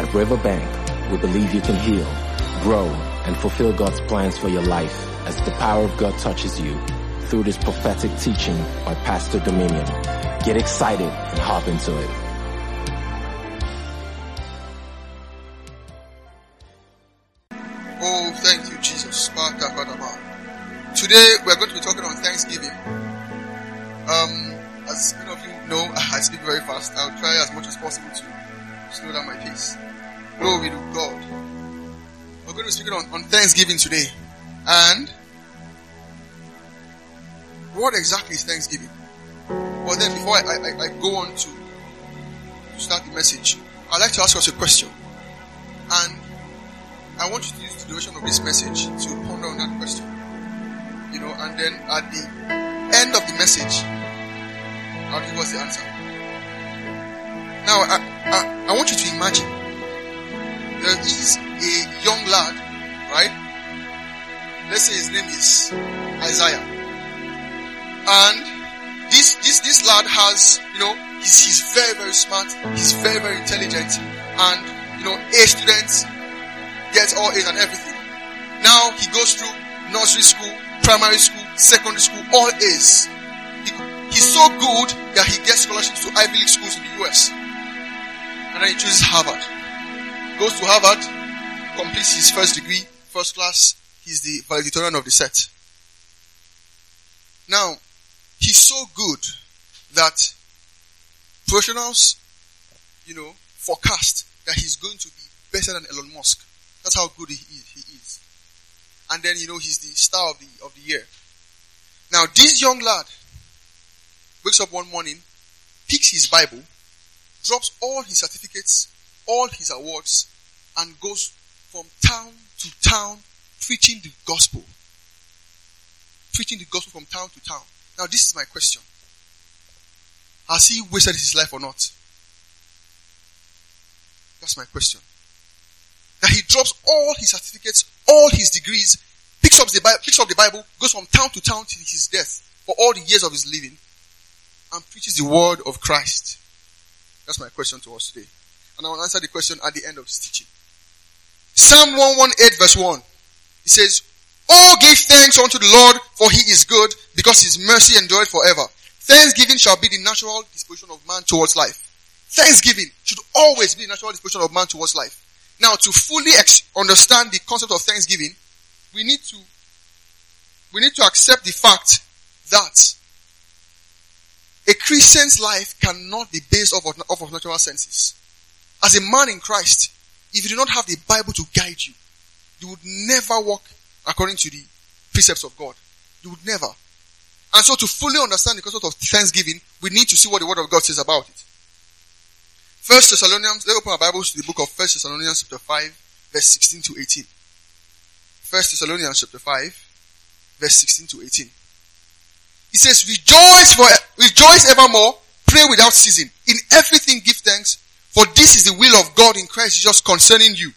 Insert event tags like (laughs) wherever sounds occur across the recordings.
At Riverbank, we believe you can heal, grow, and fulfill God's plans for your life as the power of God touches you through this prophetic teaching by Pastor Dominion. Get excited and hop into it. Oh, thank you, Jesus. Today we are going to be talking on Thanksgiving. Um, as many of you know, (laughs) I speak very fast. I'll try as much as possible to slow down my pace. Glory to God. We're going to be speaking on, on Thanksgiving today. And what exactly is Thanksgiving? Well, then, before I, I, I go on to, to start the message, I'd like to ask us a question. And I want you to use the duration of this message to ponder on that question. You know, and then at the end of the message, I'll give us the answer. Now, I, I, I want you to imagine there is a young lad, right? Let's say his name is Isaiah. And this, this, this lad has, you know, he's, he's very, very smart. He's very, very intelligent. And, you know, A students gets all A's and everything. Now he goes through nursery school, primary school, secondary school, all A's. He, he's so good that he gets scholarships to Ivy League schools in the US. And then he chooses Harvard. Goes to Harvard, completes his first degree, first class. He's the valedictorian of the set. Now, he's so good that professionals, you know, forecast that he's going to be better than Elon Musk. That's how good he is. And then, you know, he's the star of the, of the year. Now, this young lad wakes up one morning, picks his Bible, drops all his certificates, all his awards, and goes from town to town preaching the gospel. Preaching the gospel from town to town. Now, this is my question. Has he wasted his life or not? That's my question. That he drops all his certificates, all his degrees, picks up the Bible, picks up the Bible, goes from town to town till his death for all the years of his living, and preaches the word of Christ. That's my question to us today. And I will answer the question at the end of this teaching. Psalm 118 verse 1. It says, Oh, give thanks unto the Lord, for he is good, because his mercy endureth forever. Thanksgiving shall be the natural disposition of man towards life. Thanksgiving should always be the natural disposition of man towards life. Now, to fully ex- understand the concept of thanksgiving, we need to, we need to accept the fact that a Christian's life cannot be based off of, off of natural senses. As a man in Christ, if you do not have the Bible to guide you, you would never walk according to the precepts of God. You would never. And so to fully understand the concept of thanksgiving, we need to see what the word of God says about it. First Thessalonians, let's open our Bibles to the book of First Thessalonians chapter 5, verse 16 to 18. First Thessalonians chapter 5, verse 16 to 18. He says, rejoice for, rejoice evermore, pray without ceasing. In everything give thanks, for this is the will of God in Christ Jesus concerning you.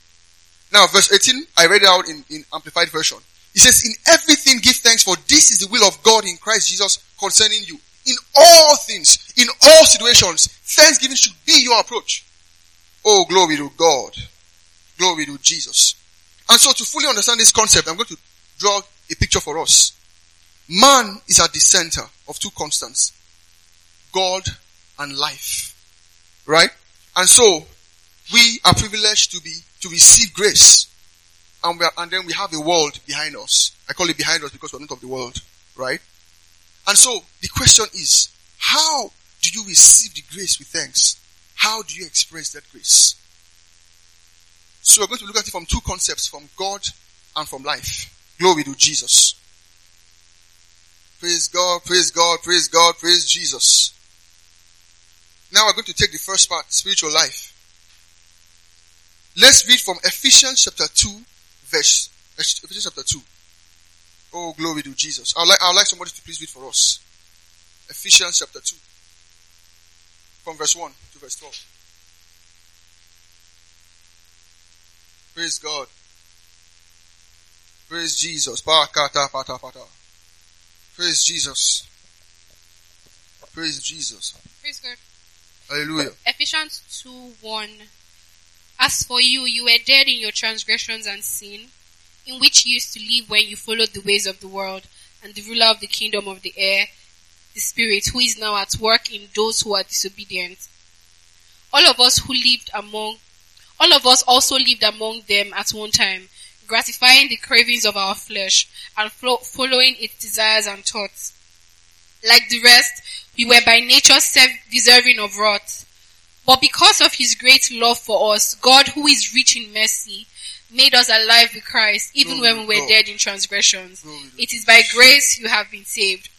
Now, verse 18, I read it out in, in Amplified Version. He says, in everything give thanks, for this is the will of God in Christ Jesus concerning you. In all things, in all situations, thanksgiving should be your approach. Oh, glory to God. Glory to Jesus. And so to fully understand this concept, I'm going to draw a picture for us. Man is at the center of two constants. God and life. Right? And so, we are privileged to be, to receive grace. And, we are, and then we have a world behind us. I call it behind us because we're not of the world. Right? And so, the question is, how do you receive the grace with thanks? How do you express that grace? So we're going to look at it from two concepts, from God and from life. Glory to Jesus. Praise God, praise God, praise God, praise Jesus. Now we're going to take the first part, spiritual life. Let's read from Ephesians chapter 2, verse, Ephesians chapter 2. Oh, glory to Jesus. I'd like, I'd like somebody to please read for us. Ephesians chapter 2. From verse 1 to verse 12. Praise God. Praise Jesus. Praise Jesus. Praise Jesus. Praise God. Hallelujah. Ephesians 2 1. As for you, you were dead in your transgressions and sin, in which you used to live when you followed the ways of the world and the ruler of the kingdom of the air, the Spirit, who is now at work in those who are disobedient. All of us who lived among, all of us also lived among them at one time, gratifying the cravings of our flesh and flo- following its desires and thoughts. Like the rest, we were by nature deserving of wrath. But because of his great love for us, God, who is rich in mercy, made us alive with Christ, even when we were God. dead in transgressions. It is by grace you have been saved.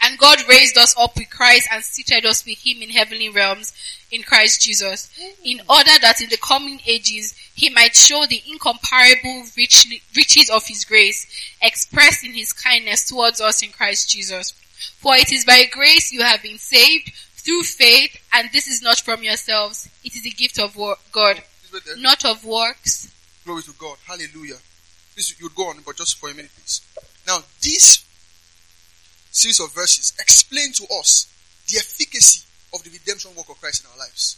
And God raised us up with Christ and seated us with him in heavenly realms in Christ Jesus, in order that in the coming ages he might show the incomparable riches of his grace expressed in his kindness towards us in Christ Jesus. For it is by grace you have been saved through faith, and this is not from yourselves. It is a gift of God, not of works. Glory to God. Hallelujah. Please, you'd go on, but just for a minute, please. Now, this series of verses explain to us the efficacy of the redemption work of Christ in our lives.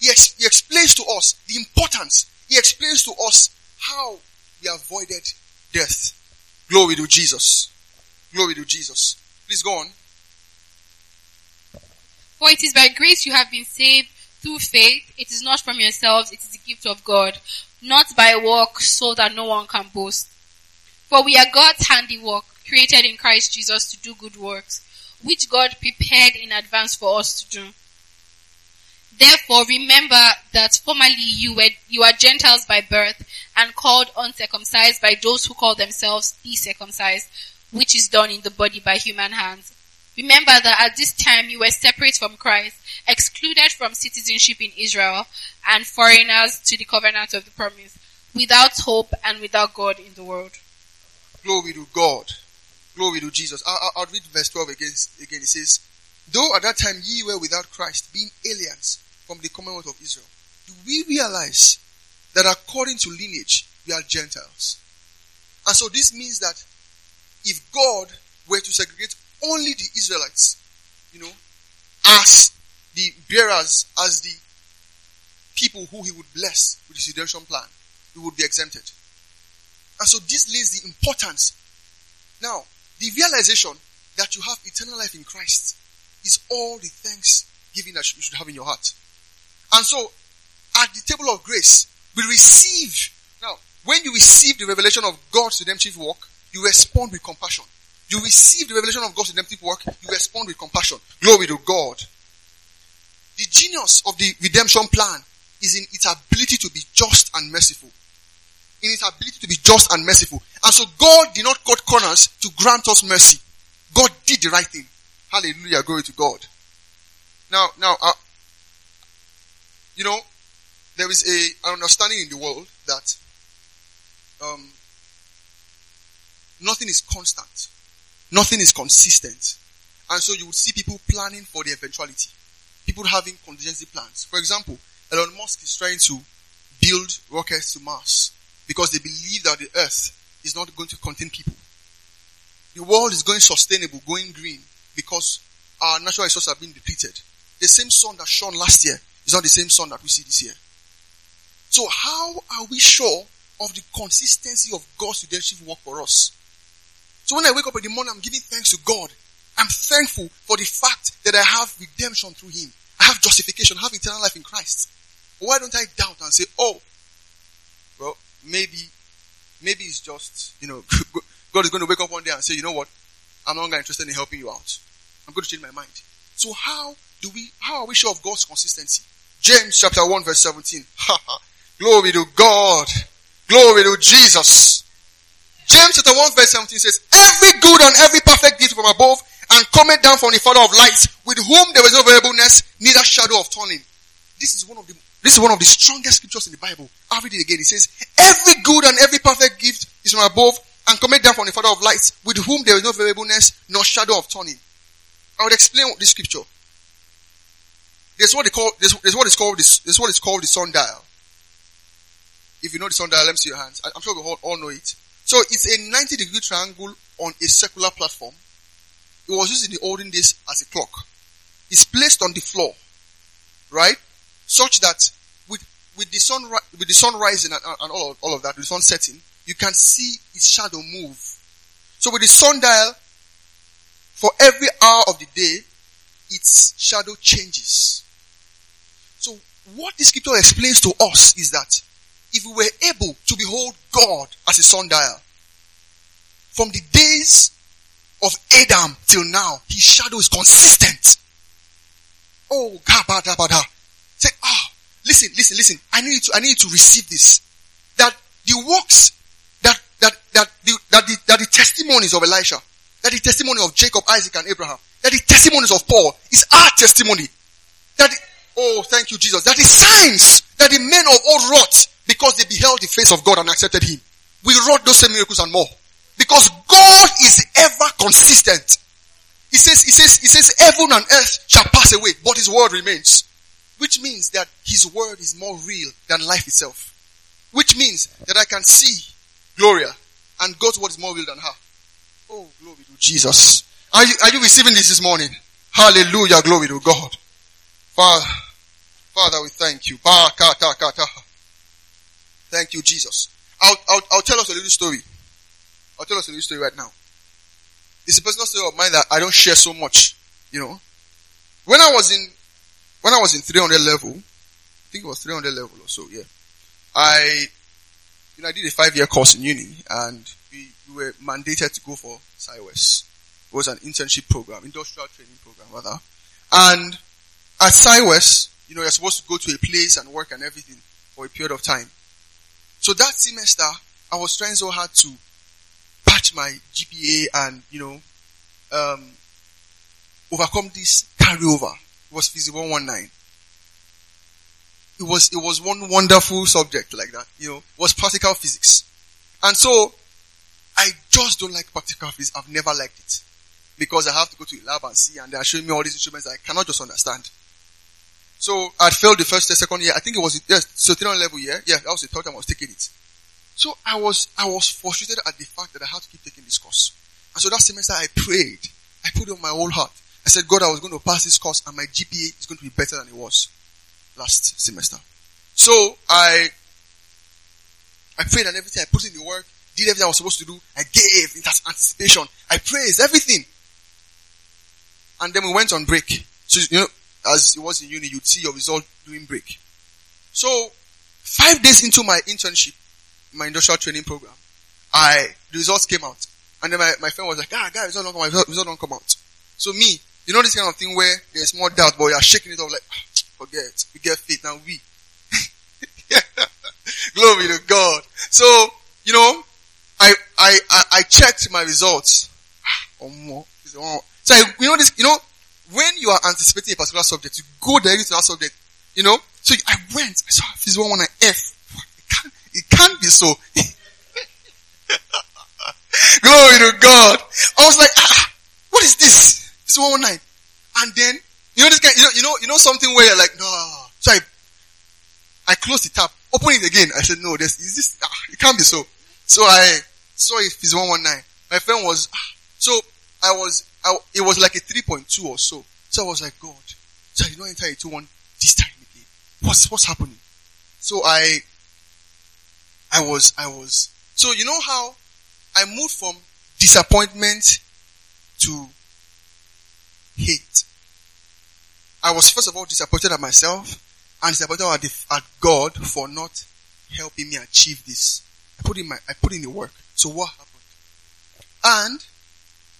He, ex- he explains to us the importance. He explains to us how we avoided death. Glory to Jesus. Glory to Jesus. Please go on. For it is by grace you have been saved through faith. It is not from yourselves, it is the gift of God, not by work, so that no one can boast. For we are God's handiwork, created in Christ Jesus to do good works, which God prepared in advance for us to do. Therefore remember that formerly you were, you are Gentiles by birth and called uncircumcised by those who call themselves the circumcised, which is done in the body by human hands. Remember that at this time you were separate from Christ, excluded from citizenship in Israel, and foreigners to the covenant of the promise, without hope and without God in the world. Glory to God. Glory to Jesus. I'll, I'll read verse 12 again. Again, it says, Though at that time ye were without Christ, being aliens from the commonwealth of Israel, do we realize that according to lineage, we are Gentiles? And so this means that if God were to segregate only the Israelites, you know, as the bearers, as the people who he would bless with his redemption plan, we would be exempted. And so this lays the importance. Now, the realization that you have eternal life in Christ is all the thanksgiving that you should have in your heart. And so, at the table of grace, we receive. Now, when you receive the revelation of God's redemptive work, you respond with compassion. You receive the revelation of God's redemptive work, you respond with compassion. Glory to God. The genius of the redemption plan is in its ability to be just and merciful. In its ability to be just and merciful. And so God did not cut corners to grant us mercy. God did the right thing. Hallelujah. Glory to God. Now, now, uh, you know, there is a, an understanding in the world that um, nothing is constant. Nothing is consistent. And so you would see people planning for the eventuality. People having contingency plans. For example, Elon Musk is trying to build rockets to Mars because they believe that the earth is not going to contain people. The world is going sustainable, going green because our natural resources are being depleted. The same sun that shone last year is not the same sun that we see this year. So how are we sure of the consistency of God's redemptive work for us? So when I wake up in the morning, I'm giving thanks to God. I'm thankful for the fact that I have redemption through Him. I have justification, I have eternal life in Christ. Why don't I doubt and say, oh, well, maybe, maybe it's just, you know, (laughs) God is going to wake up one day and say, you know what? I'm no longer interested in helping you out. I'm going to change my mind. So how do we, how are we sure of God's consistency? James chapter 1 verse 17. (laughs) Glory to God. Glory to Jesus. James chapter 1 verse 17 says, Every good and every perfect gift from above and coming down from the Father of lights, with whom there is no variableness, neither shadow of turning. This is one of the this is one of the strongest scriptures in the Bible. I'll read it again. It says, Every good and every perfect gift is from above and coming down from the Father of lights, with whom there is no variableness, nor shadow of turning. I would explain this scripture. There's what they call there's, there's what is called this, there's what is called the sundial. If you know the sundial, let me see your hands. I, I'm sure we all, all know it. So it's a 90 degree triangle on a circular platform. It was used in the olden days as a clock. It's placed on the floor, right? Such that with with the sun, with the sun rising and, and all, of, all of that, with the sun setting, you can see its shadow move. So with the sundial, for every hour of the day, its shadow changes. So what the scripture explains to us is that if we were able to behold God as a sundial, from the days of Adam till now, his shadow is consistent. Oh. Say, ah, oh, listen, listen, listen. I need to, I need to receive this. That the works, that, that, that the, that the, that the testimonies of Elisha, that the testimony of Jacob, Isaac, and Abraham, that the testimonies of Paul is our testimony. That, the, oh, thank you, Jesus. That the signs that the men of old wrought because they beheld the face of God and accepted Him. We wrought those same miracles and more. Because God is ever consistent. He says, he says, he says, heaven and earth shall pass away, but his word remains. Which means that his word is more real than life itself. Which means that I can see Gloria and God's word is more real than her. Oh, glory to Jesus. Are you, are you receiving this this morning? Hallelujah, glory to God. Father, Father, we thank you. Thank you, Jesus. I'll, I'll, I'll tell us a little story. I'll tell us a little story right now. It's a personal story of mine that I don't share so much, you know. When I was in, when I was in 300 level, I think it was 300 level or so, yeah. I, you know, I did a five year course in uni and we, we were mandated to go for SIWES. It was an internship program, industrial training program rather. And at SIWES, you know, you're supposed to go to a place and work and everything for a period of time. So that semester, I was trying so hard to patch my GPA and, you know, um, overcome this carryover. It was Physics 119. It was, it was one wonderful subject like that, you know, was practical physics. And so, I just don't like practical physics. I've never liked it. Because I have to go to a lab and see and they're showing me all these instruments I cannot just understand. So, I'd failed the first, the second year. I think it was, yes, so 300 level year. Yeah, that was the third time I was taking it. So I was, I was frustrated at the fact that I had to keep taking this course. And so that semester I prayed. I put on my whole heart. I said, God, I was going to pass this course and my GPA is going to be better than it was last semester. So I, I prayed and everything. I put in the work, did everything I was supposed to do. I gave in anticipation. I praised everything. And then we went on break. So, you know, as it was in uni, you'd see your result during break. So, five days into my internship, my industrial training program, I, the results came out. And then my, my friend was like, ah, guys, result don't come out, result don't come out. So me, you know this kind of thing where there's more doubt, but you're shaking it off like, ah, forget, we get faith, now we. (laughs) Glory to God. So, you know, I, I, I, I checked my results. Ah, so you know this, you know, when you are anticipating a particular subject, you go directly to that subject, you know. So I went, I saw this one on an F. It can't be so. (laughs) Glory to God. I was like, ah, what is this? It's 119. And then, you know this guy, you know, you know, you know something where you're like, no. So I, I closed the tap, open it again. I said, no, this, is this, ah, it can't be so. So I saw it, it's 119. My friend was, ah, so I was, I, it was like a 3.2 or so. So I was like, God, so I did not enter a 2-1 this time again. What's, what's happening? So I I was, I was. So you know how I moved from disappointment to hate. I was first of all disappointed at myself and disappointed at, God for not helping me achieve this. I put in my, I put in the work. So what happened? And,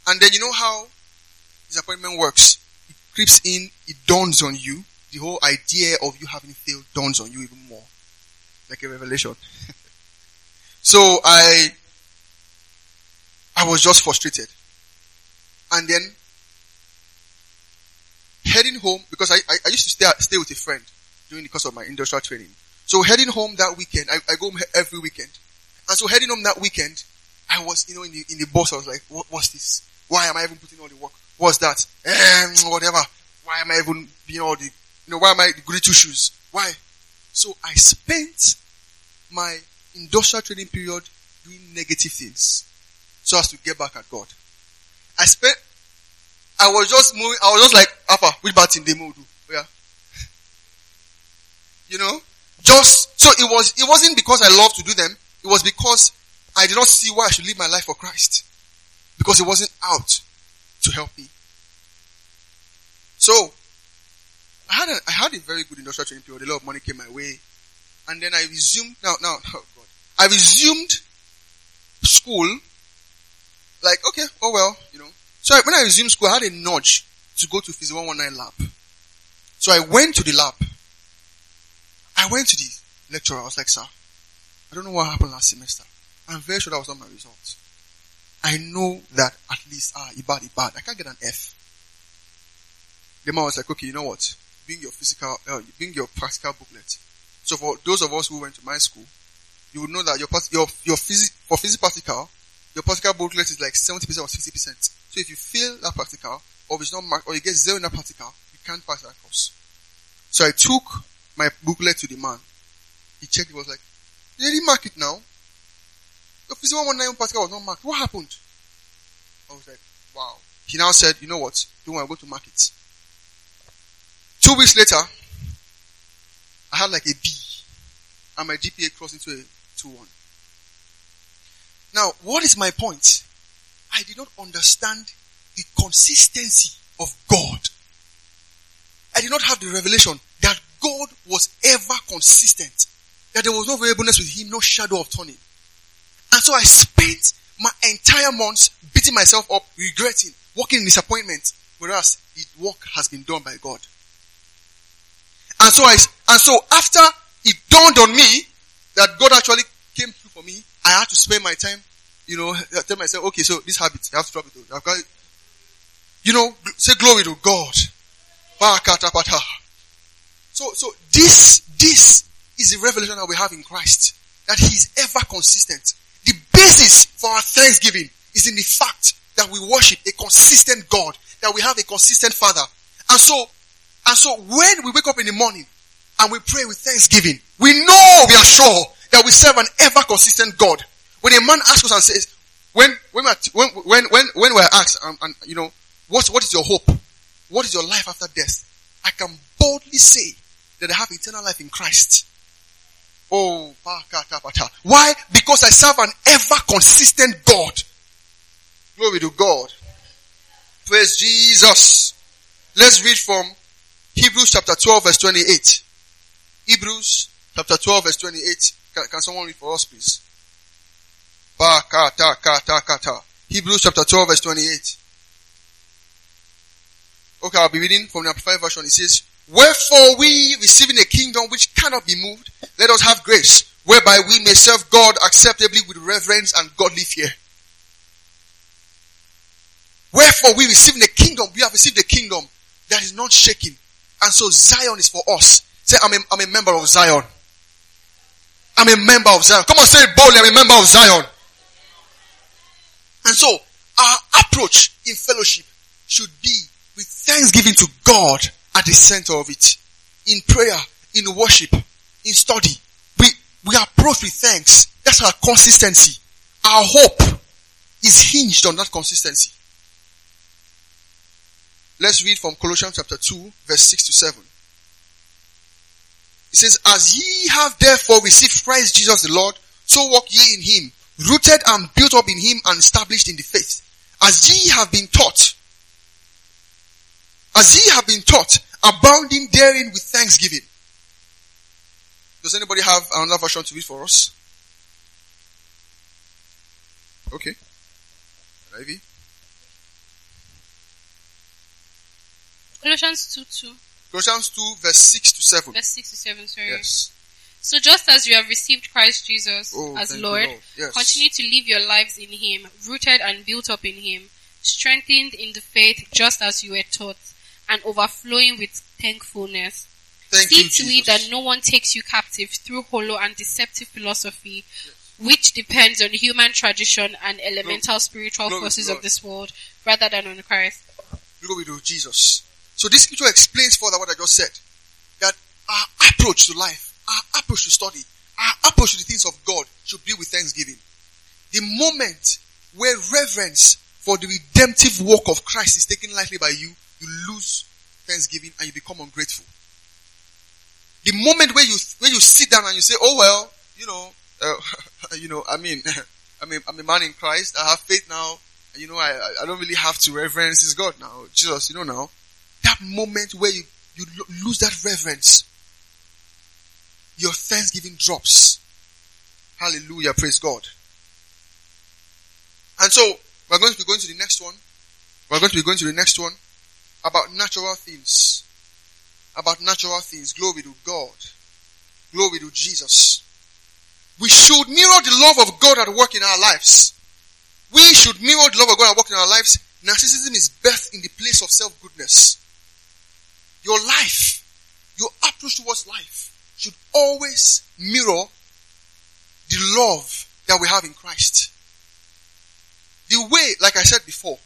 and then you know how disappointment works. It creeps in, it dawns on you. The whole idea of you having failed dawns on you even more. Like a revelation. (laughs) So I, I was just frustrated. And then heading home, because I, I, I used to stay, stay with a friend during the course of my industrial training. So heading home that weekend, I, I go home every weekend. And so heading home that weekend, I was, you know, in the, in the bus, I was like, what, what's this? Why am I even putting all the work? What's that? Um, whatever. Why am I even being all the, you know, why am I the goody two shoes? Why? So I spent my industrial training period doing negative things so as to get back at God. I spent, I was just moving, I was just like, Alpha, which bad thing they move? Oh, yeah. You know? just, so it was, it wasn't because I love to do them. It was because I did not see why I should live my life for Christ. Because it wasn't out to help me. So, I had a, I had a very good industrial training period. A lot of money came my way. And then I resumed, now, now, oh God. I resumed school. Like, okay, oh well, you know. So when I resumed school, I had a nudge to go to Phys 119 lab. So I went to the lab. I went to the lecturer. I was like, sir, I don't know what happened last semester. I'm very sure that was not my result. I know that at least, ah, bad, bad. I can't get an F. The man was like, okay, you know what? Bring your physical, uh, bring your practical booklet. So for those of us who went to my school, you would know that your, your, your physics, for physical practical, your practical booklet is like 70% or 60%. So if you fail that practical, or it's not marked, or you get zero in that practical, you can't pass that course. So I took my booklet to the man. He checked, he was like, did he mark it now? The physical 119 practical was not marked. What happened? I was like, wow. He now said, you know what? Don't worry, I'll go to market. Two weeks later, I had like a B and my GPA crossed into a 2-1. Now, what is my point? I did not understand the consistency of God. I did not have the revelation that God was ever consistent. That there was no variableness with Him, no shadow of turning. And so I spent my entire months beating myself up, regretting, walking in disappointment, whereas the work has been done by God. And so I, and so after it dawned on me that God actually came through for me, I had to spend my time, you know, tell myself, okay, so this habit, I have to drop it. I've got, you know, say glory to God. So, so this, this is the revelation that we have in Christ. That He is ever consistent. The basis for our thanksgiving is in the fact that we worship a consistent God. That we have a consistent Father. And so, and so when we wake up in the morning and we pray with thanksgiving, we know we are sure that we serve an ever consistent God. When a man asks us and says, when, when, when, when, when, when we're asked, um, and, you know, what, what is your hope? What is your life after death? I can boldly say that I have eternal life in Christ. Oh, why? Because I serve an ever consistent God. Glory to God. Praise Jesus. Let's read from Hebrews chapter 12 verse 28. Hebrews chapter 12 verse 28. Can, can someone read for us please? Hebrews chapter 12 verse 28. Okay, I'll be reading from the Amplified version. It says, Wherefore we, receiving a kingdom which cannot be moved, let us have grace, whereby we may serve God acceptably with reverence and godly fear. Wherefore we receiving a kingdom, we have received a kingdom that is not shaking. And so Zion is for us. Say, I'm a, I'm a member of Zion. I'm a member of Zion. Come on, say it boldly, I'm a member of Zion. And so, our approach in fellowship should be with thanksgiving to God at the center of it. In prayer, in worship, in study. We, we approach with thanks. That's our consistency. Our hope is hinged on that consistency. Let's read from Colossians chapter 2, verse 6 to 7. It says, As ye have therefore received Christ Jesus the Lord, so walk ye in him, rooted and built up in him and established in the faith. As ye have been taught, as ye have been taught, abounding therein with thanksgiving. Does anybody have another version to read for us? Okay. Ivy? Colossians 2 2. Colossians 2 verse 6 to 7. Verse 6 to 7, sorry. Yes. So just as you have received Christ Jesus Oh, as Lord, Lord. Yes. continue to live your lives in Him, rooted and built up in Him, strengthened in the faith just as you were taught, and overflowing with thankfulness. Thank See you, to Jesus. it that no one takes you captive through hollow and deceptive philosophy, which depends on human tradition and elemental spiritual forces of this world, rather than on Christ. Glory to Jesus. So this scripture explains further what I just said. That our approach to life, our approach to study, our approach to the things of God should be with thanksgiving. The moment where reverence for the redemptive work of Christ is taken lightly by you, you lose thanksgiving and you become ungrateful. the moment where you, where you sit down and you say, oh well, you know, uh, (laughs) you know, I mean, (laughs) I mean, I'm a man in Christ. I have faith now. You know, I, I don't really have to reverence his God now. Jesus, you know now. That moment where you, you lose that reverence, your thanksgiving drops. Hallelujah. Praise God. And so, we're going to be going to the next one. We're going to be going to the next one about natural things. About natural things. Glory to God. Glory to Jesus. We should mirror the love of God at work in our lives. We should mirror the love of God at work in our lives. Narcissism is birthed in the place of self-goodness. Your life, your approach towards life should always mirror the love that we have in Christ. The way, like I said before,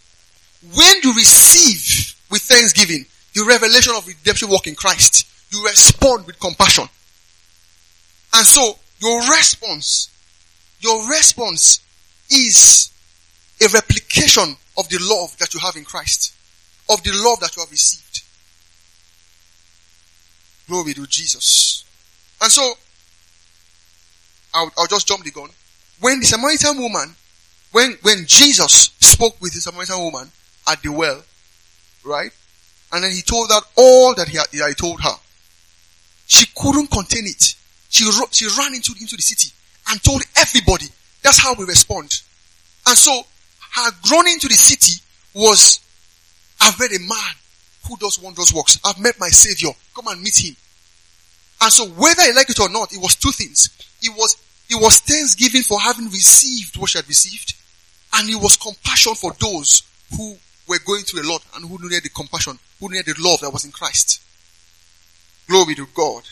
when you receive with thanksgiving the revelation of redemption work in Christ, you respond with compassion. And so, your response, your response is a replication of the love that you have in Christ, of the love that you have received. Glory to Jesus. And so, I'll, I'll just jump the gun. When the Samaritan woman, when, when Jesus spoke with the Samaritan woman at the well, right? And then he told her all that he had, he had told her. She couldn't contain it. She, she ran into, into the city and told everybody. That's how we respond. And so, her running into the city was, I've met a man who does wondrous works. I've met my savior. Come and meet him. And so whether I like it or not, it was two things. It was, it was thanksgiving for having received what she had received. And it was compassion for those who were going through a lot and who needed the compassion, who needed the love that was in Christ. Glory to God.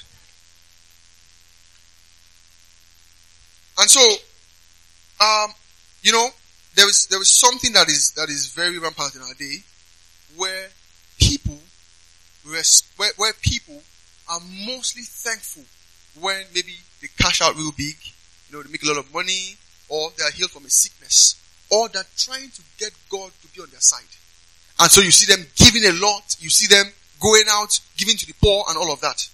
And so, um, you know, there is there is something that is that is very rampant in our day, where people, where, where people are mostly thankful when maybe they cash out real big, you know, they make a lot of money, or they are healed from a sickness, or they're trying to get God to be on their side. And so you see them giving a lot, you see them going out, giving to the poor and all of that.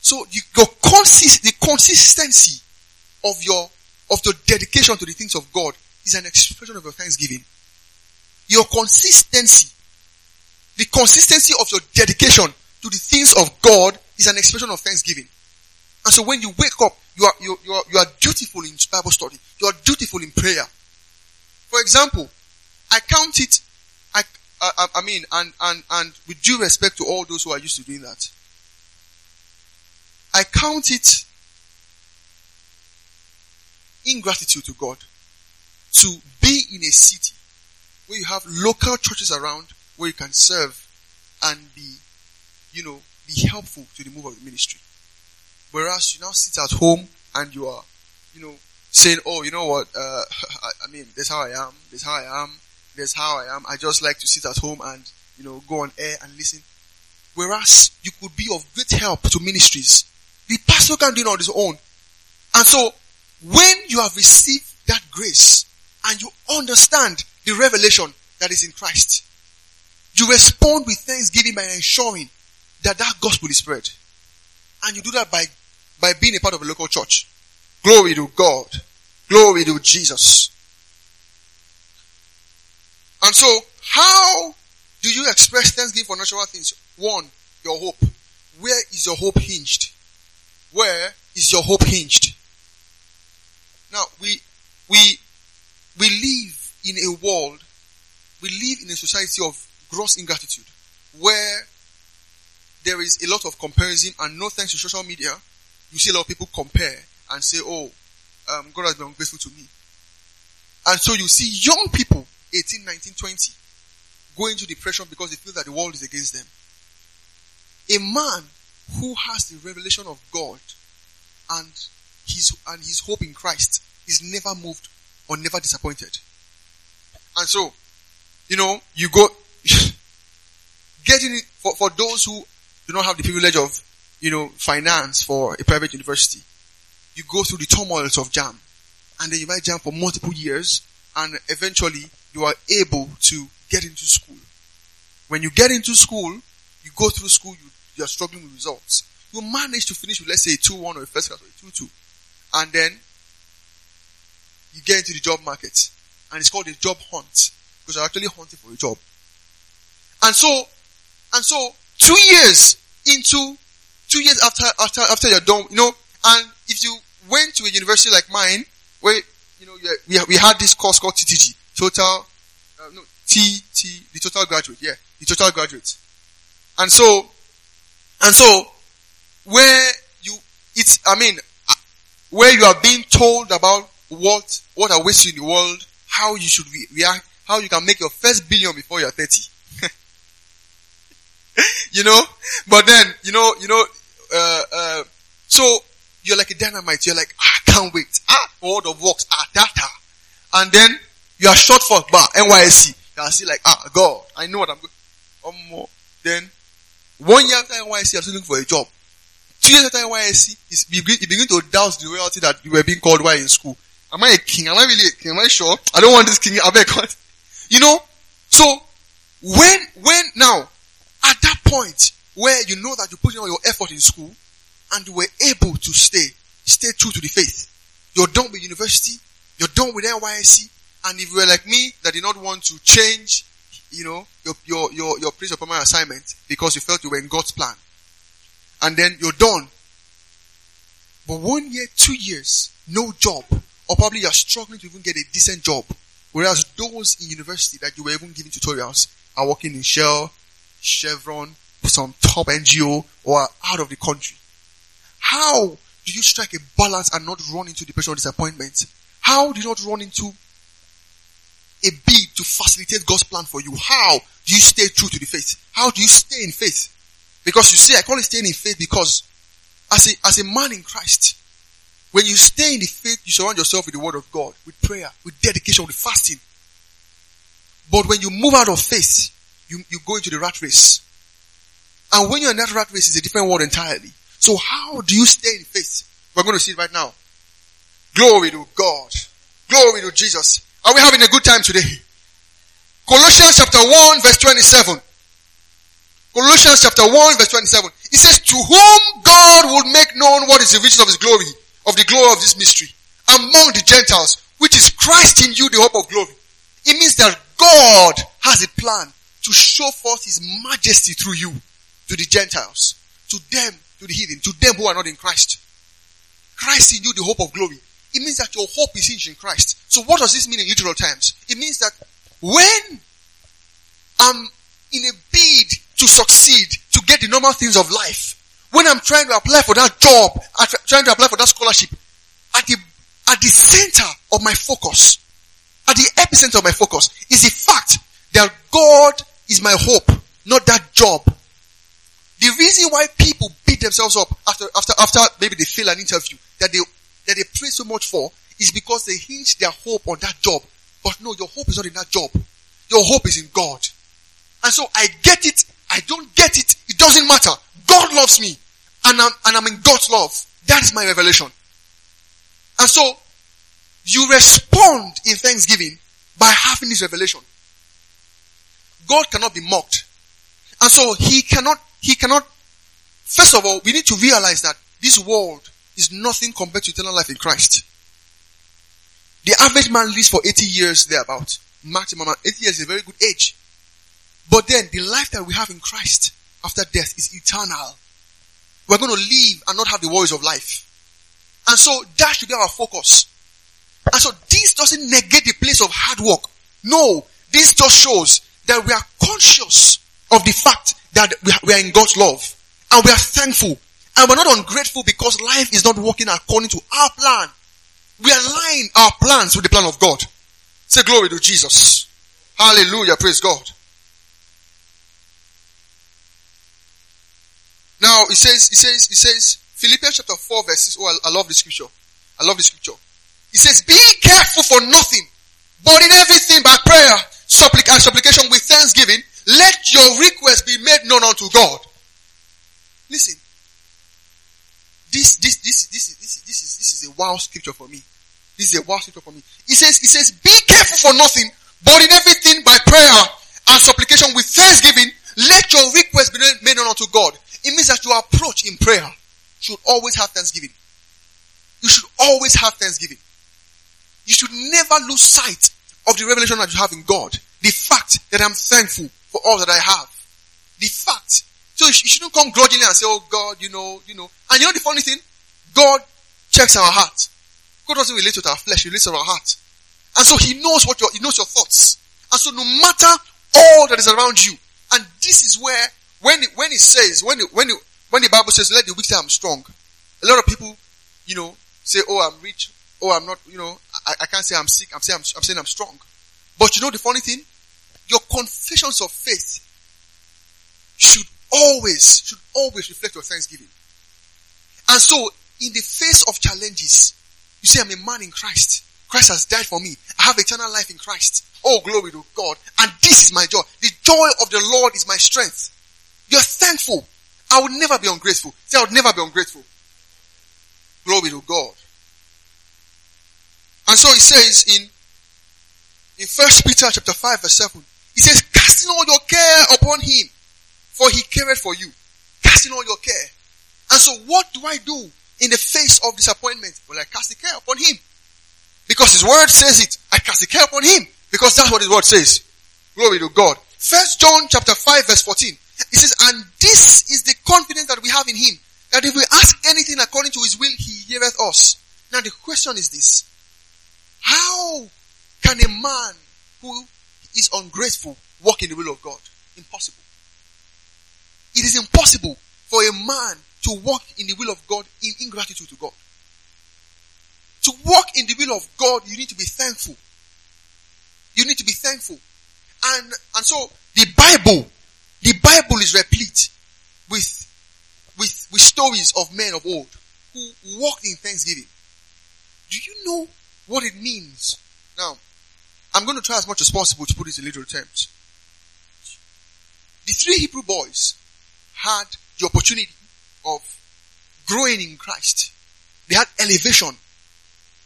So you, your consist, the consistency of your, of your dedication to the things of God is an expression of your thanksgiving. Your consistency, the consistency of your dedication to the things of God is an expression of thanksgiving. And so when you wake up, you are, you, you are, you are dutiful in Bible study. You are dutiful in prayer. For example, I count it, I, I, I mean, and, and, and with due respect to all those who are used to doing that, I count it ingratitude to God to be in a city where you have local churches around where you can serve and be, you know, be helpful to the move of the ministry. Whereas you now sit at home and you are, you know, saying, oh, you know what, uh, (laughs) I, I mean, that's how I am, that's how I am, that's how I am. I just like to sit at home and, you know, go on air and listen. Whereas you could be of great help to ministries. The pastor can do it on his own. And so, when you have received that grace and you understand the revelation that is in Christ, you respond with thanksgiving by ensuring that that gospel is spread. And you do that by, by being a part of a local church. Glory to God. Glory to Jesus. And so, how do you express thanksgiving for natural things? One, your hope. Where is your hope hinged? Where is your hope hinged? Now, we, we, we live in a world, we live in a society of gross ingratitude where there is a lot of comparison and no thanks to social media, you see a lot of people compare and say, oh, um, God has been ungrateful to me. And so you see young people, 18, 19, 20, go into depression because they feel that the world is against them. A man who has the revelation of God and his, and his hope in Christ is never moved or never disappointed. And so, you know, you go, (laughs) getting it for, for those who do not have the privilege of, you know, finance for a private university. You go through the turmoils of JAMB and then you might JAMB for multiple years and eventually you are able to get into school. When you get into school, you go through school, you, you are struggling with results. you manage to finish with, let's say, a 2-1 or a first class or a 2-2. And then, you get into the job market. And it's called a job hunt. Because you're actually hunting for a job. And so, and so, two years into, two years after, after, after you're done, you know, and if you went to a university like mine, where, you know, we, we had this course called TTG, total, uh, no, T, T, the total graduate, yeah, the total graduate. And so, and so, where you, it's, I mean, where you are being told about what, what awaits you in the world, how you should react, how you can make your first billion before you're 30. (laughs) (laughs) you know? But then, you know, you know, uh, uh, so you're like a dynamite. You're like, ah, I can't wait. Ah, world of works, ah, data. And then you are short for bar, NYSC. You are still like, ah, God, I know what I'm going. Um, more. Then one year after NYSC, I'm still looking for a job. Two years after NYSC, you begin, you begin to doubt the reality that you were being called while in school. Am I a king? Am I really a king? Am I sure? I don't want this king. I beg God. You know? So, when, when now, at that point where you know that you put in all your effort in school and you were able to stay, stay true to the faith. You're done with university, you're done with NYSC, and if you were like me that did not want to change, you know, your, your, your, your place of permanent assignment because you felt you were in God's plan. And then you're done. But one year, two years, no job, or probably you're struggling to even get a decent job. Whereas those in university that you were even giving tutorials are working in Shell, Chevron, some top NGO, or out of the country. How do you strike a balance and not run into depression or disappointment? How do you not run into a bid to facilitate God's plan for you? How do you stay true to the faith? How do you stay in faith? Because you see, I call it staying in faith because as a, as a man in Christ, when you stay in the faith, you surround yourself with the word of God, with prayer, with dedication, with fasting. But when you move out of faith, you, you go into the rat race. And when you're in that rat race, it's a different world entirely. So how do you stay in faith? We're going to see it right now. Glory to God. Glory to Jesus. Are we having a good time today? Colossians chapter 1 verse 27. Colossians chapter 1 verse 27. It says, to whom God will make known what is the riches of his glory of the glory of this mystery among the Gentiles, which is Christ in you, the hope of glory. It means that God has a plan to show forth his majesty through you to the Gentiles, to them, to the heathen, to them who are not in Christ. Christ in you, the hope of glory. It means that your hope is hinged in Christ. So what does this mean in literal terms? It means that when I'm in a bid to succeed, to get the normal things of life, when I'm trying to apply for that job, trying to apply for that scholarship, at the, at the center of my focus, at the epicenter of my focus is the fact that God is my hope, not that job. The reason why people beat themselves up after, after, after maybe they fail an interview that they, that they pray so much for is because they hinge their hope on that job. But no, your hope is not in that job. Your hope is in God. And so I get it, I don't get it, it doesn't matter. God loves me and I'm, and I'm in God's love. That is my revelation. And so, you respond in thanksgiving by having this revelation. God cannot be mocked. And so, He cannot, He cannot, first of all, we need to realize that this world is nothing compared to eternal life in Christ. The average man lives for 80 years thereabout. Maximum 80 years is a very good age. But then the life that we have in Christ after death is eternal. We're going to live and not have the worries of life. And so that should be our focus. And so this doesn't negate the place of hard work. No, this just shows that we are conscious of the fact that we are in God's love and we are thankful and we're not ungrateful because life is not working according to our plan. We align our plans with the plan of God. Say glory to Jesus. Hallelujah. Praise God. Now it says, it says, it says, Philippians chapter 4 verses, oh I, I love the scripture. I love the scripture. It says, be careful for nothing, but in everything by prayer, supplic- and uh, supplication with thanksgiving, let your request be made known unto God. Listen. This, this, this, this, this, this is, this is a wow scripture for me. This is a wow scripture for me. It says, it says, be careful for nothing, but in everything by prayer and supplication with thanksgiving, let your request be made known unto God. It means that your approach in prayer. should always have thanksgiving. You should always have thanksgiving. You should never lose sight of the revelation that you have in God. The fact that I'm thankful for all that I have. The fact. So you shouldn't come grudgingly and say, oh God, you know, you know. And you know the funny thing? God checks our heart. God doesn't relate with our flesh, he relates with our heart. And so he knows what your, he knows your thoughts. And so no matter all that is around you, and this is where, when it, when it says, when it, when it, when the Bible says, let the weak say I'm strong, a lot of people, you know, say, oh, I'm rich, oh, I'm not, you know, I, I can't say I'm sick, I'm saying I'm, I'm saying I'm strong. But you know the funny thing? Your confessions of faith should always, should always reflect your thanksgiving. And so, in the face of challenges, you say, I'm a man in Christ. Christ has died for me. I have eternal life in Christ. Oh, glory to God. And this is my joy. The joy of the Lord is my strength. You're thankful. I would never be ungrateful. Say, I would never be ungrateful. Glory to God. And so he says in, in First Peter chapter 5 verse 7, he says, casting all your care upon him, for he cared for you. Casting all your care. And so what do I do in the face of disappointment? Well, I cast the care upon him. Because his word says it. I cast the care upon him. Because that's what his word says. Glory to God. First John chapter 5 verse 14. It says, and this is the confidence that we have in him. That if we ask anything according to his will, he heareth us. Now the question is this. How can a man who is ungrateful walk in the will of God? Impossible. It is impossible for a man to walk in the will of God in ingratitude to God. To walk in the will of God, you need to be thankful. You need to be thankful. And, and so the Bible, the Bible is replete with, with, with stories of men of old who walked in thanksgiving. Do you know what it means? Now, I'm going to try as much as possible to put it in literal terms. The three Hebrew boys had the opportunity of growing in Christ. They had elevation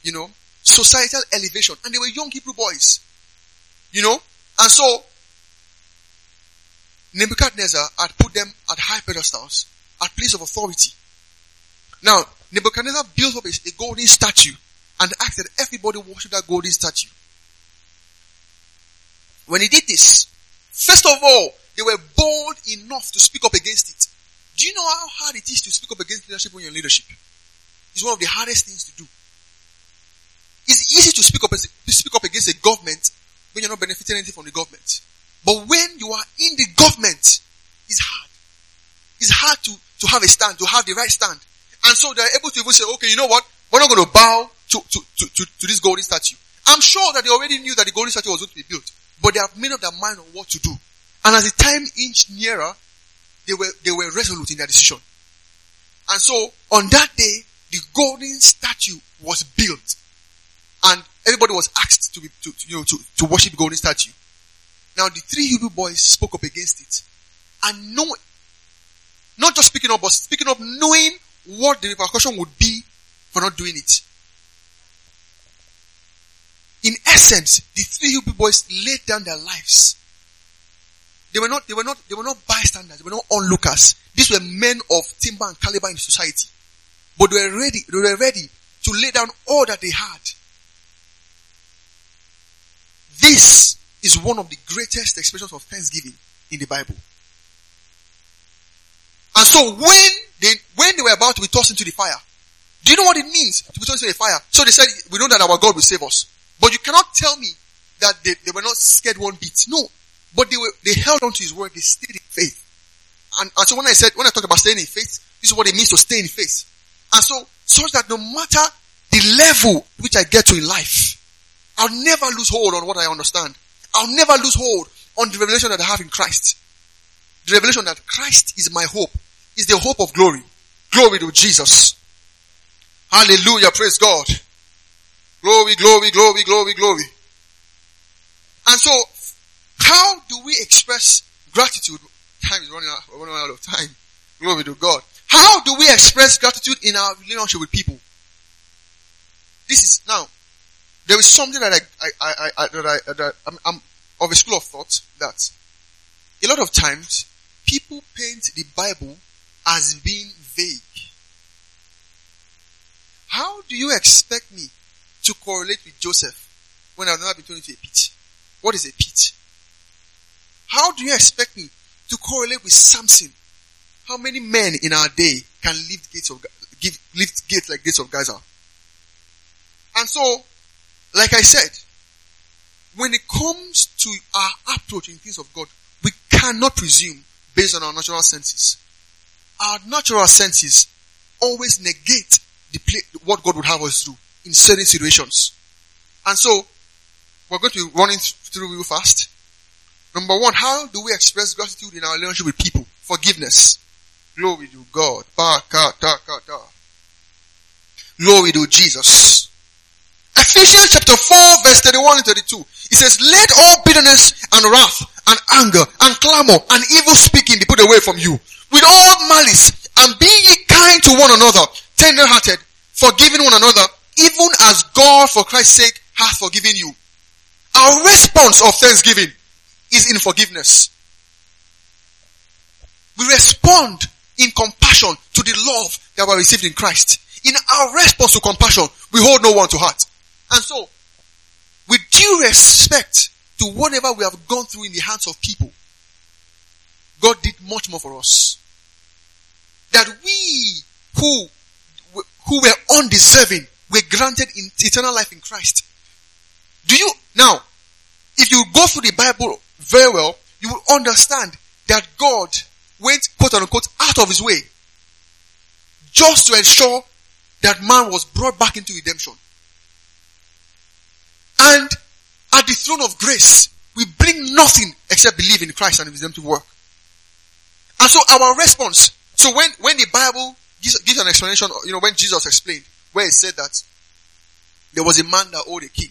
you know, societal elevation. And they were young Hebrew boys, you know, and so Nebuchadnezzar had put them at high pedestals, at place of authority. Now, Nebuchadnezzar built up a, a golden statue and asked that everybody worship that golden statue. When he did this, first of all, they were bold enough to speak up against it. Do you know how hard it is to speak up against leadership when you're in leadership? It's one of the hardest things to do. It's easy to speak up, to speak up against a government when you're not benefiting anything from the government. But when you are in the government, it's hard. It's hard to, to have a stand, to have the right stand. And so they're able to even say, okay, you know what? We're not going to bow to, to, to, to, to this golden statue. I'm sure that they already knew that the golden statue was going to be built, but they have made up their mind on what to do. And as the time inched nearer, they were, they were resolute in their decision. And so on that day, the golden statue was built. And everybody was asked to be, to, you know, to, to worship the golden statue. Now the three Hebrew boys spoke up against it. And know, not just speaking up, but speaking up knowing what the repercussion would be for not doing it. In essence, the three Hebrew boys laid down their lives. They were not, they were not, they were not bystanders, they were not onlookers. These were men of timber and caliber in society. But they were ready, they were ready to lay down all that they had this is one of the greatest expressions of thanksgiving in the Bible. And so when they, when they were about to be tossed into the fire, do you know what it means to be tossed into the fire? So they said, we know that our God will save us. But you cannot tell me that they, they were not scared one bit. No. But they were, they held on to his word. They stayed in faith. And, and so when I said, when I talk about staying in faith, this is what it means to stay in faith. And so, such that no matter the level which I get to in life, I'll never lose hold on what I understand. I'll never lose hold on the revelation that I have in Christ. The revelation that Christ is my hope, is the hope of glory. Glory to Jesus. Hallelujah. Praise God. Glory, glory, glory, glory, glory. And so, how do we express gratitude? Time is running out, running out of time. Glory to God. How do we express gratitude in our relationship with people? This is now, there is something that I, I, I, I that I, that I'm, I'm of a school of thought that a lot of times people paint the Bible as being vague. How do you expect me to correlate with Joseph when I've never been thrown into a pit? What is a pit? How do you expect me to correlate with Samson? How many men in our day can lift gates of give, lift gates like gates of Gaza? And so, like I said, when it comes to our approach in things of God, we cannot presume based on our natural senses. Our natural senses always negate the play, what God would have us do in certain situations. And so, we're going to be running through real fast. Number one, how do we express gratitude in our relationship with people? Forgiveness. Glory to God. Glory to Jesus. Ephesians chapter 4 verse 31 and 32. It says, let all bitterness and wrath and anger and clamor and evil speaking be put away from you with all malice and be ye kind to one another, tender hearted, forgiving one another, even as God for Christ's sake hath forgiven you. Our response of thanksgiving is in forgiveness. We respond in compassion to the love that we received in Christ. In our response to compassion, we hold no one to heart. And so, with due respect to whatever we have gone through in the hands of people, God did much more for us. That we who, who were undeserving were granted in eternal life in Christ. Do you, now, if you go through the Bible very well, you will understand that God went quote unquote out of his way just to ensure that man was brought back into redemption. And at the throne of grace, we bring nothing except believe in Christ and his redemptive work. And so our response, so when, when the Bible gives, gives an explanation, you know, when Jesus explained, where it said that there was a man that owed a king,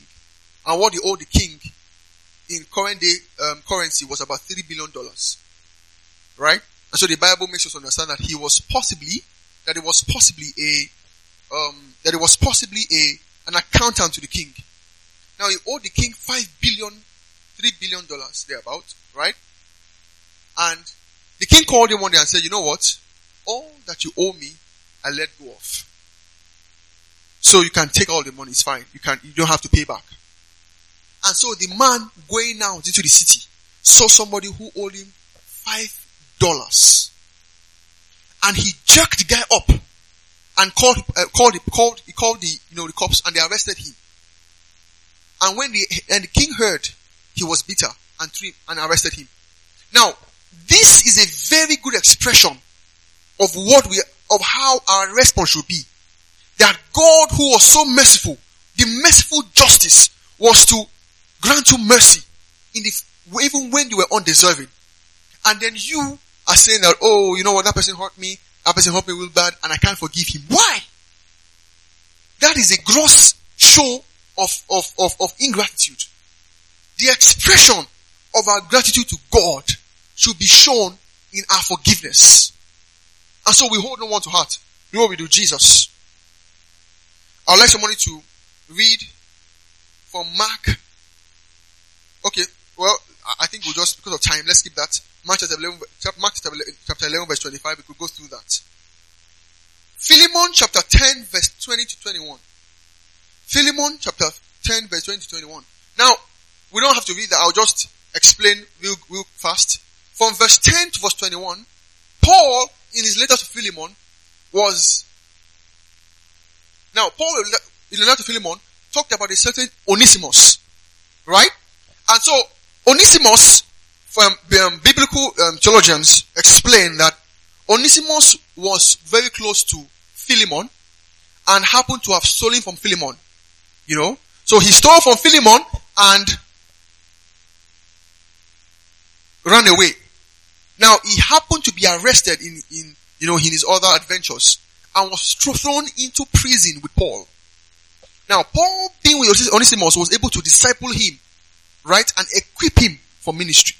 and what he owed the king in current day um, currency was about three billion dollars, right? And so the Bible makes us understand that he was possibly that it was possibly a um, that it was possibly a an accountant to the king. Now he owed the king five billion, three billion dollars thereabout, right? And the king called him one day and said, "You know what? All that you owe me, I let go of. So you can take all the money. It's fine. You can. You don't have to pay back." And so the man going out into the city saw somebody who owed him five dollars. And he jerked the guy up and called, uh, called, called, he called the, you know, the cops and they arrested him. And when the, and the king heard, he was bitter and threw him, and arrested him. Now, this is a very good expression of what we, of how our response should be. That God who was so merciful, the merciful justice was to grant you mercy in the, even when you were undeserving. And then you are saying that, oh, you know what, that person hurt me, that person hurt me real bad, and I can't forgive him. Why? That is a gross show of, of, of, of ingratitude. The expression of our gratitude to God should be shown in our forgiveness. And so we hold no one to heart. You know what we do? Jesus. I'd like somebody to read from Mark Okay, well, I think we'll just, because of time, let's skip that. Mark chapter 11, Mark chapter 11 verse 25, we could go through that. Philemon chapter 10 verse 20 to 21. Philemon chapter 10 verse 20 to 21. Now, we don't have to read that, I'll just explain real, real fast. From verse 10 to verse 21, Paul, in his letter to Philemon, was, now Paul, in the letter to Philemon, talked about a certain Onesimus, right? And so, Onesimus, from um, biblical um, theologians, explain that Onesimus was very close to Philemon and happened to have stolen from Philemon. You know? So he stole from Philemon and ran away. Now he happened to be arrested in, in, you know, in his other adventures and was thrown into prison with Paul. Now Paul being with Onesimus was able to disciple him right, and equip him for ministry.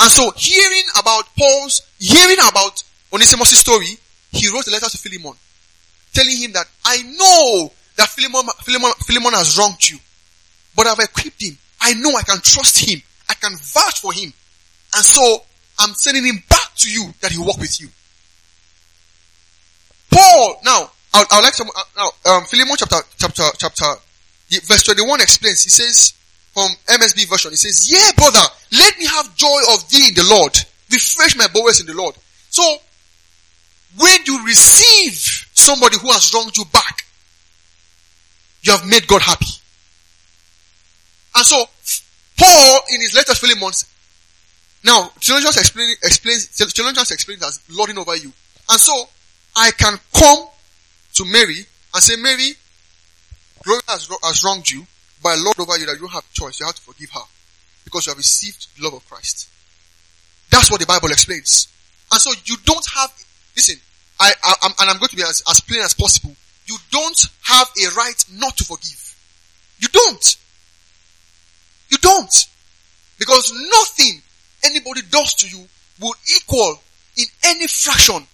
And so hearing about Paul's, hearing about Onesimus' story, he wrote a letter to Philemon, telling him that I know that Philemon, Philemon, Philemon has wronged you, but I've equipped him. I know I can trust him. I can vouch for him. And so I'm sending him back to you that he walk with you. Paul, now, I'll, I would like some, uh, now, um, Philemon chapter, chapter, chapter, verse 21 explains, he says, from MSB version, he says, yeah, brother, let me have joy of thee in the Lord. Refresh my bowels in the Lord. So, when you receive somebody who has wronged you back, you have made God happy. And so, Paul, in his letter to Philemon, now, Theologians explain, explains, Theologians explains as lording over you. And so, I can come to Mary and say, Mary, Gloria has, has wronged you, but I lord over you that you don't have choice. You have to forgive her. Because you have received the love of Christ. That's what the Bible explains. And so you don't have, listen, I, I I'm, and I'm going to be as, as plain as possible. You don't have a right not to forgive. You don't. You don't. Because nothing anybody does to you will equal in any fraction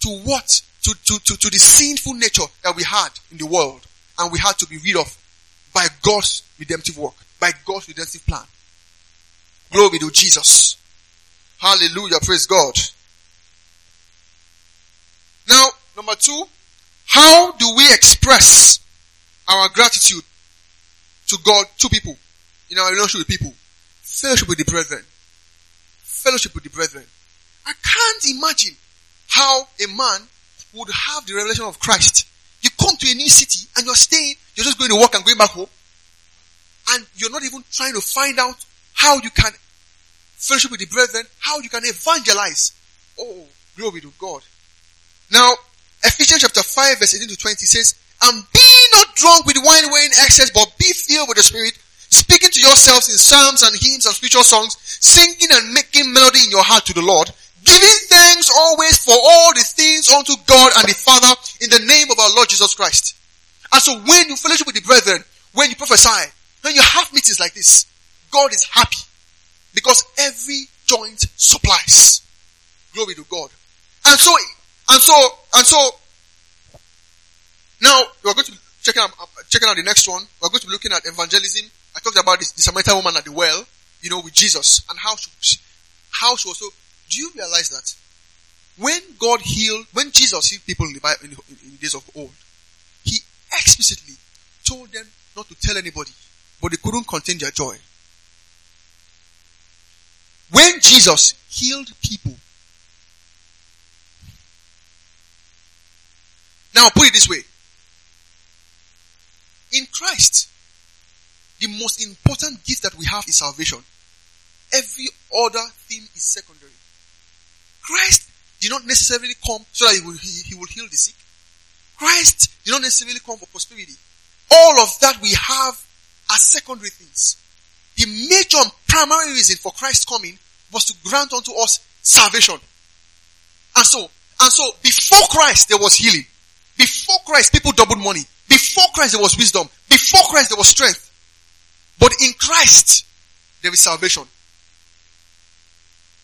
to what, to, to, to, to the sinful nature that we had in the world and we had to be rid of by God's redemptive work, by God's redemptive plan. Glory to Jesus. Hallelujah. Praise God. Now, number two, how do we express our gratitude to God, to people, in our relationship with people? Fellowship with the brethren. Fellowship with the brethren. I can't imagine how a man would have the revelation of Christ. You come to a new city and you're staying, you're just going to work and going back home. And you're not even trying to find out how you can fellowship with the brethren, how you can evangelize. Oh, glory to God. Now, Ephesians chapter 5 verse 18 to 20 says, And be not drunk with wine wherein excess, but be filled with the Spirit, speaking to yourselves in psalms and hymns and spiritual songs, singing and making melody in your heart to the Lord, giving thanks always for all the things unto God and the Father in the name of our Lord Jesus Christ. And so when you fellowship with the brethren, when you prophesy, when you have meetings like this, God is happy because every joint supplies. Glory to God. And so and so, and so, now we're going to be checking out, uh, checking out the next one. We're going to be looking at evangelism. I talked about this, the Samaritan woman at the well, you know, with Jesus and how she, how she also, do you realize that when God healed, when Jesus healed people in the Bible, in, in, days of old, he explicitly told them not to tell anybody, but they couldn't contain their joy. When Jesus healed people, Now put it this way. In Christ, the most important gift that we have is salvation. Every other thing is secondary. Christ did not necessarily come so that he will, he, he heal the sick. Christ did not necessarily come for prosperity. All of that we have are secondary things. The major and primary reason for Christ's coming was to grant unto us salvation. And so, and so before Christ there was healing. Before Christ, people doubled money. Before Christ, there was wisdom. Before Christ, there was strength. But in Christ, there is salvation.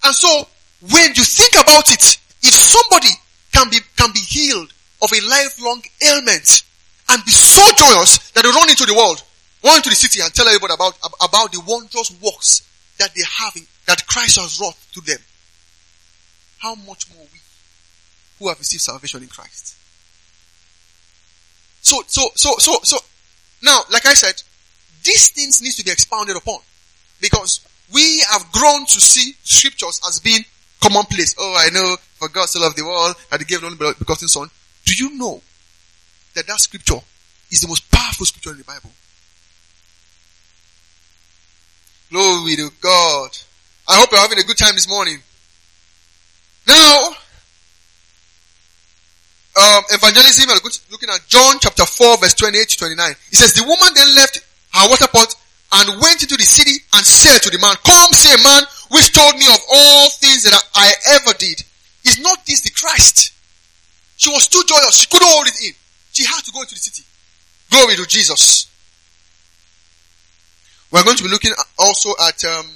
And so, when you think about it, if somebody can be, can be healed of a lifelong ailment and be so joyous that they run into the world, run into the city and tell everybody about, about the wondrous works that they have, in, that Christ has wrought to them, how much more we who have received salvation in Christ? So, so, so, so, so, now, like I said, these things need to be expounded upon because we have grown to see scriptures as being commonplace. Oh, I know for God so loved the world that he gave only begotten son. Do you know that that scripture is the most powerful scripture in the Bible? Glory to God. I hope you're having a good time this morning. Now, um, evangelism, looking at John chapter 4 verse 28 to 29. It says, the woman then left her water pot and went into the city and said to the man, come see a man which told me of all things that I ever did. Is not this the Christ? She was too joyous. She couldn't hold it in. She had to go into the city. Glory to Jesus. We're going to be looking also at um,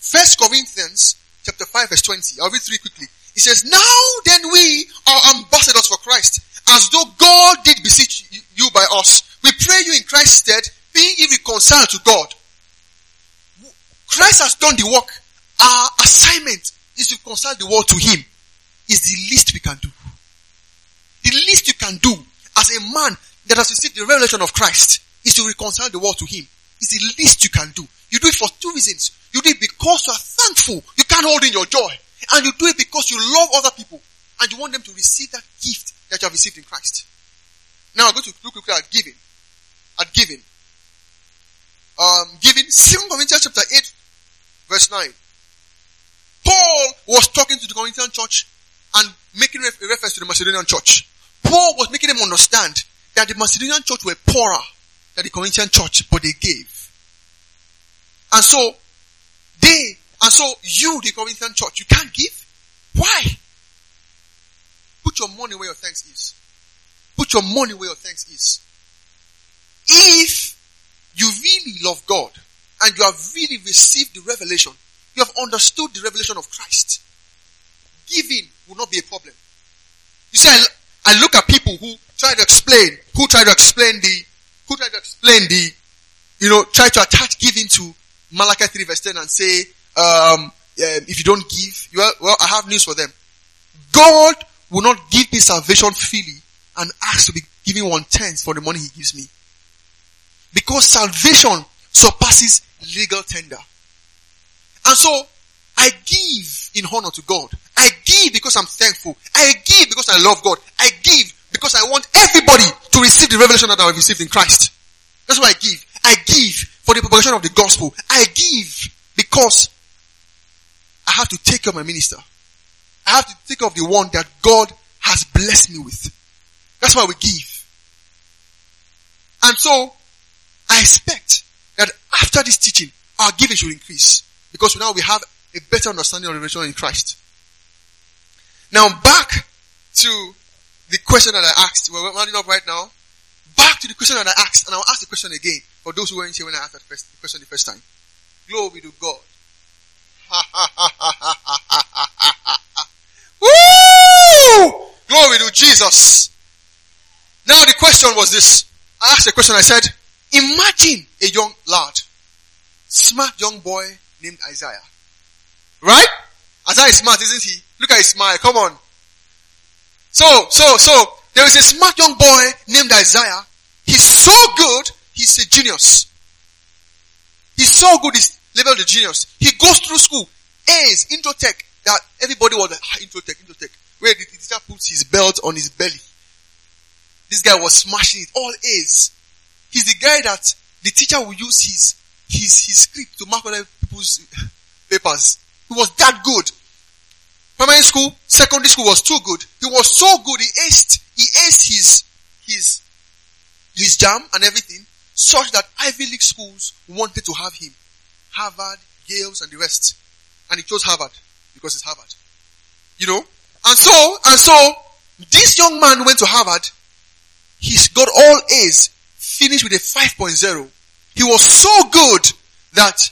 First Corinthians chapter 5 verse 20. I'll read three quickly. It says, now then we are ambassadors for Christ, as though God did beseech you by us. We pray you in Christ's stead, being reconciled to God. Christ has done the work. Our assignment is to reconcile the world to Him. Is the least we can do. The least you can do. as a man that has received the revelation of Christ is to reconcile the world to him. It's the least you can do. You do it for two reasons. You do it because you are thankful. You can't hold in your joy. And you do it because you love other people and you want them to receive that gift that you have received in Christ. Now I'm going to look quickly at giving. At giving. Um, giving, 2 Corinthians chapter 8, verse 9. Paul was talking to the Corinthian church and making a reference to the Macedonian church. Paul was making them understand that the Macedonian church were poorer than the Corinthian church, but they gave. And so, they, and so you, the Corinthian church, you can't give? Why? Put your money where your thanks is. Put your money where your thanks is. If you really love God and you have really received the revelation, you have understood the revelation of Christ, giving will not be a problem. You see, I, I look at people who try to explain, who try to explain the, who try to explain the, you know, try to attach giving to Malachi 3 verse 10 and say, um, if you don't give, well, well, I have news for them. God will not give me salvation freely and ask to be given one tenth for the money he gives me. Because salvation surpasses legal tender. And so, I give in honor to God. I give because I'm thankful. I give because I love God. I give because I want everybody to receive the revelation that I have received in Christ. That's why I give. I give for the propagation of the gospel. I give because I have to take care of my minister. I have to take care of the one that God has blessed me with. That's why we give. And so, I expect that after this teaching, our giving should increase. Because now we have a better understanding of the revelation in Christ. Now back to the question that I asked. We're running up right now. Back to the question that I asked, and I'll ask the question again for those who weren't here when I asked the question the first time. Glory to God. (laughs) Woo! Glory to Jesus. Now the question was this. I asked a question, I said, imagine a young lad, smart young boy named Isaiah. Right? Isaiah is smart, isn't he? Look at his smile, come on. So, so, so, there is a smart young boy named Isaiah. He's so good, he's a genius. He's so good, he's level the genius. He goes through school, A's, intro tech, that everybody was like, ah, intro tech, intro tech. Where did the teacher puts his belt on his belly. This guy was smashing it, all A's. He's the guy that the teacher will use his, his, his script to mark other people's (laughs) papers. He was that good. Primary school, secondary school was too good. He was so good, he aced, he aced his, his, his JAMB and everything, such that Ivy League schools wanted to have him. Harvard, Yale's and the rest. And he chose Harvard because it's Harvard. You know? And so, and so, this young man went to Harvard. He's got all A's, finished with a 5.0. He was so good that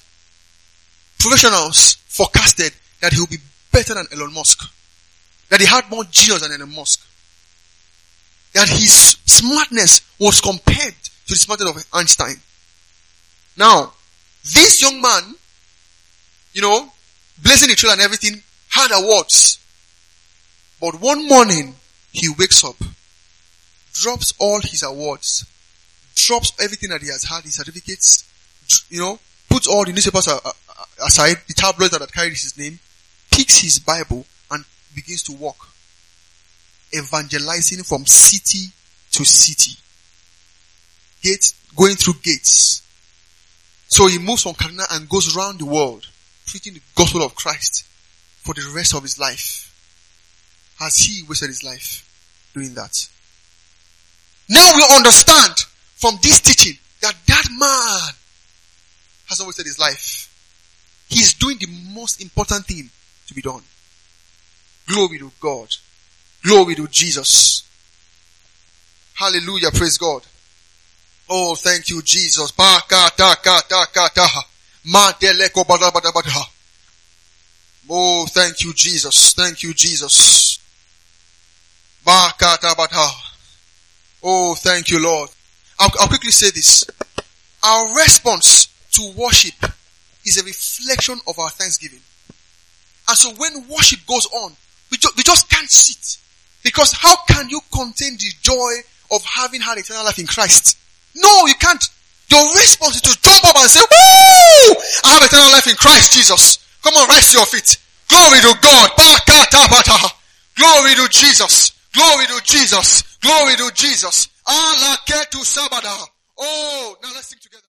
professionals forecasted that he would be better than Elon Musk. That he had more genius than Elon Musk. That his smartness was compared to the smartness of Einstein. Now, this young man, you know, blazing the trail and everything, had awards. But one morning, he wakes up, drops all his awards, drops everything that he has had, his certificates, you know, puts all the newspapers aside, the tabloids that carried his name, picks his Bible and begins to walk, evangelizing from city to city, gates, going through gates. So he moves from Kaduna and goes around the world, preaching the gospel of Christ for the rest of his life. Has he wasted his life doing that? Now we understand from this teaching that that man has not wasted his life. He's doing the most important thing to be done. Glory to God. Glory to Jesus. Hallelujah. Praise God. Oh, thank you, Jesus. Oh, thank you, Jesus. Thank you, Jesus. Oh, thank you, Lord. I'll, I'll quickly say this. Our response to worship is a reflection of our thanksgiving. And so when worship goes on, we, ju- we just can't sit. Because how can you contain the joy of having had eternal life in Christ. No, you can't. Your response is to jump up and say, Woo! I have eternal life in Christ Jesus. Come on, rise to your feet. Glory to God. Glory to Jesus. Glory to Jesus. Glory to Jesus. Allah to Sabada. Oh, now let's sing together.